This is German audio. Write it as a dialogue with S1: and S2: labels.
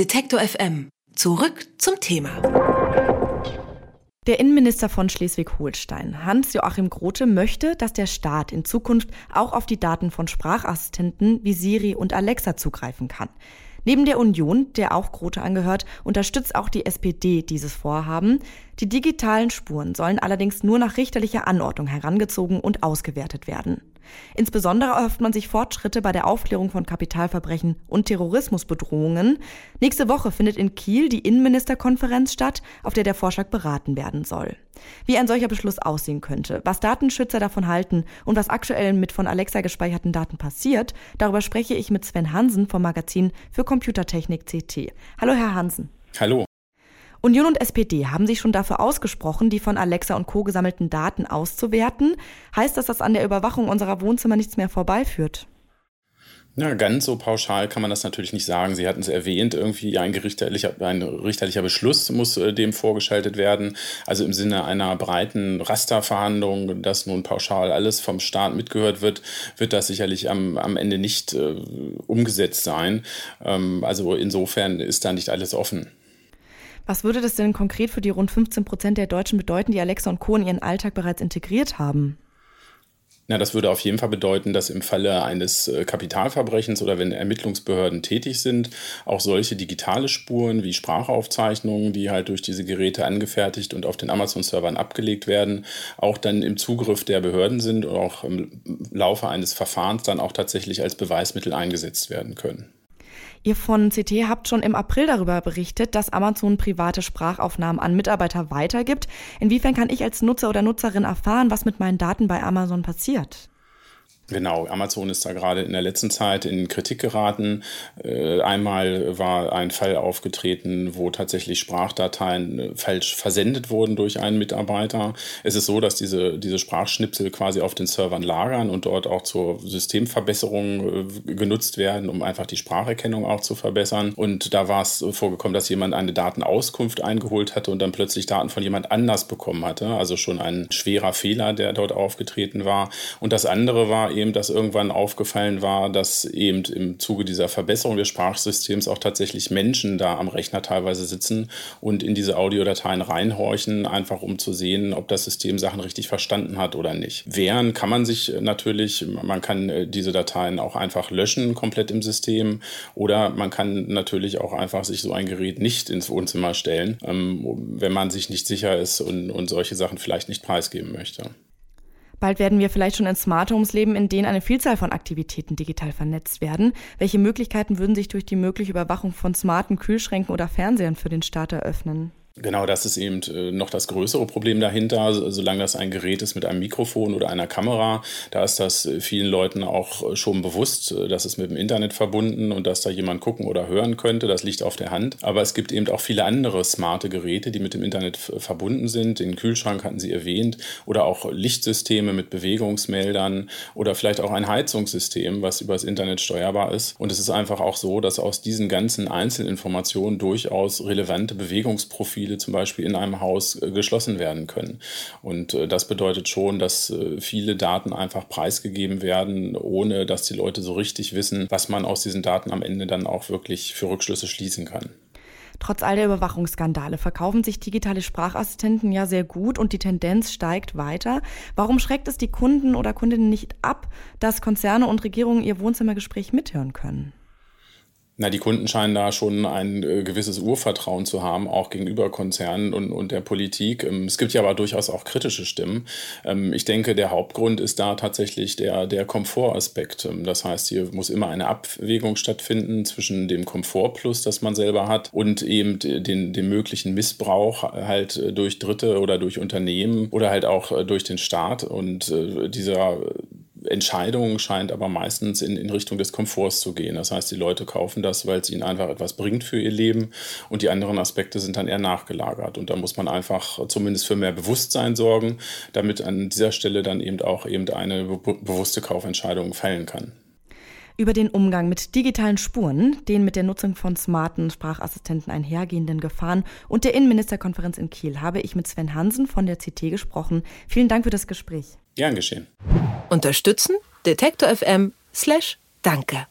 S1: Detektor FM. Zurück zum Thema.
S2: Der Innenminister von Schleswig-Holstein, Hans-Joachim Grote, möchte, dass der Staat in Zukunft auch auf die Daten von Sprachassistenten wie Siri und Alexa zugreifen kann. Neben der Union, der auch Grote angehört, unterstützt auch die SPD dieses Vorhaben. Die digitalen Spuren sollen allerdings nur nach richterlicher Anordnung herangezogen und ausgewertet werden. Insbesondere erhofft man sich Fortschritte bei der Aufklärung von Kapitalverbrechen und Terrorismusbedrohungen. Nächste Woche findet in Kiel die Innenministerkonferenz statt, auf der der Vorschlag beraten werden soll. Wie ein solcher Beschluss aussehen könnte, was Datenschützer davon halten und was aktuell mit von Alexa gespeicherten Daten passiert, darüber spreche ich mit Sven Hansen vom Magazin für Computertechnik CT. Hallo, Herr Hansen.
S3: Hallo.
S2: Union und SPD haben sich schon dafür ausgesprochen, die von Alexa und Co. gesammelten Daten auszuwerten. Heißt das, dass an der Überwachung unserer Wohnzimmer nichts mehr vorbeiführt?
S3: Ja, ganz so pauschal kann man das natürlich nicht sagen. Sie hatten es erwähnt, irgendwie ein, richterlicher, ein richterlicher Beschluss muss äh, dem vorgeschaltet werden. Also im Sinne einer breiten Rasterverhandlung, dass nun pauschal alles vom Staat mitgehört wird, wird das sicherlich am, am Ende nicht äh, umgesetzt sein. Ähm, also insofern ist da nicht alles offen.
S2: Was würde das denn konkret für die rund 15 Prozent der Deutschen bedeuten, die Alexa und Co. in ihren Alltag bereits integriert haben?
S3: Na, das würde auf jeden Fall bedeuten, dass im Falle eines äh, Kapitalverbrechens oder wenn Ermittlungsbehörden tätig sind, auch solche digitale Spuren wie Sprachaufzeichnungen, die halt durch diese Geräte angefertigt und auf den Amazon-Servern abgelegt werden, auch dann im Zugriff der Behörden sind und auch im Laufe eines Verfahrens dann auch tatsächlich als Beweismittel eingesetzt werden können.
S2: Ihr von CT habt schon im April darüber berichtet, dass Amazon private Sprachaufnahmen an Mitarbeiter weitergibt. Inwiefern kann ich als Nutzer oder Nutzerin erfahren, was mit meinen Daten bei Amazon passiert?
S3: Genau, Amazon ist da gerade in der letzten Zeit in Kritik geraten. Äh, einmal war ein Fall aufgetreten, wo tatsächlich Sprachdateien äh, falsch versendet wurden durch einen Mitarbeiter. Es ist so, dass diese, diese Sprachschnipsel quasi auf den Servern lagern und dort auch zur Systemverbesserung äh, genutzt werden, um einfach die Spracherkennung auch zu verbessern. Und da war es vorgekommen, dass jemand eine Datenauskunft eingeholt hatte und dann plötzlich Daten von jemand anders bekommen hatte. Also schon ein schwerer Fehler, der dort aufgetreten war. Und das andere war eben, dass irgendwann aufgefallen war, dass eben im Zuge dieser Verbesserung des Sprachsystems auch tatsächlich Menschen da am Rechner teilweise sitzen und in diese Audiodateien reinhorchen, einfach um zu sehen, ob das System Sachen richtig verstanden hat oder nicht. Wehren kann man sich natürlich, man kann äh, diese Dateien auch einfach löschen komplett im System oder man kann natürlich auch einfach sich so ein Gerät nicht ins Wohnzimmer stellen, ähm, wenn man sich nicht sicher ist und, und solche Sachen vielleicht nicht preisgeben möchte.
S2: Bald werden wir vielleicht schon in Smart Homes leben, in denen eine Vielzahl von Aktivitäten digital vernetzt werden. Welche Möglichkeiten würden sich durch die mögliche Überwachung von smarten Kühlschränken oder Fernsehern für den Staat eröffnen?
S3: Genau, das ist eben äh, noch das größere Problem dahinter. Solange das ein Gerät ist mit einem Mikrofon oder einer Kamera, da ist das äh, vielen Leuten auch äh, schon bewusst, dass es mit dem Internet verbunden und dass da jemand gucken oder hören könnte. Das liegt auf der Hand. Aber es gibt eben auch viele andere smarte Geräte, die mit dem Internet verbunden sind. Den Kühlschrank hatten Sie erwähnt oder auch Lichtsysteme mit Bewegungsmeldern oder vielleicht auch ein Heizungssystem, was über das Internet steuerbar ist. Und es ist einfach auch so, dass aus diesen ganzen Einzelinformationen durchaus relevante Bewegungsprofile Spiele zum Beispiel in einem Haus äh, geschlossen werden können. Und äh, das bedeutet schon, dass äh, viele Daten einfach preisgegeben werden, ohne dass die Leute so richtig wissen, was man aus diesen Daten am Ende dann auch wirklich für Rückschlüsse schließen kann.
S2: Trotz all der Überwachungsskandale verkaufen sich digitale Sprachassistenten ja sehr gut und die Tendenz steigt weiter. Warum schreckt es die Kunden oder Kundinnen nicht ab, dass Konzerne und Regierungen ihr Wohnzimmergespräch mithören können?
S3: Na, die Kunden scheinen da schon ein äh, gewisses Urvertrauen zu haben, auch gegenüber Konzernen und, und der Politik. Ähm, es gibt ja aber durchaus auch kritische Stimmen. Ähm, ich denke, der Hauptgrund ist da tatsächlich der, der Komfortaspekt. Ähm, das heißt, hier muss immer eine Abwägung stattfinden zwischen dem Komfortplus, das man selber hat, und eben den, dem möglichen Missbrauch halt äh, durch Dritte oder durch Unternehmen oder halt auch äh, durch den Staat. Und äh, dieser Entscheidung scheint aber meistens in, in Richtung des Komforts zu gehen. Das heißt, die Leute kaufen das, weil es ihnen einfach etwas bringt für ihr Leben und die anderen Aspekte sind dann eher nachgelagert. Und da muss man einfach zumindest für mehr Bewusstsein sorgen, damit an dieser Stelle dann eben auch eben eine be bewusste Kaufentscheidung fällen kann.
S2: Über den Umgang mit digitalen Spuren, den mit der Nutzung von smarten Sprachassistenten einhergehenden Gefahren und der Innenministerkonferenz in Kiel habe ich mit Sven Hansen von der CT gesprochen. Vielen Dank für das Gespräch.
S3: Gern geschehen.
S1: Unterstützen Detektor FM slash Danke.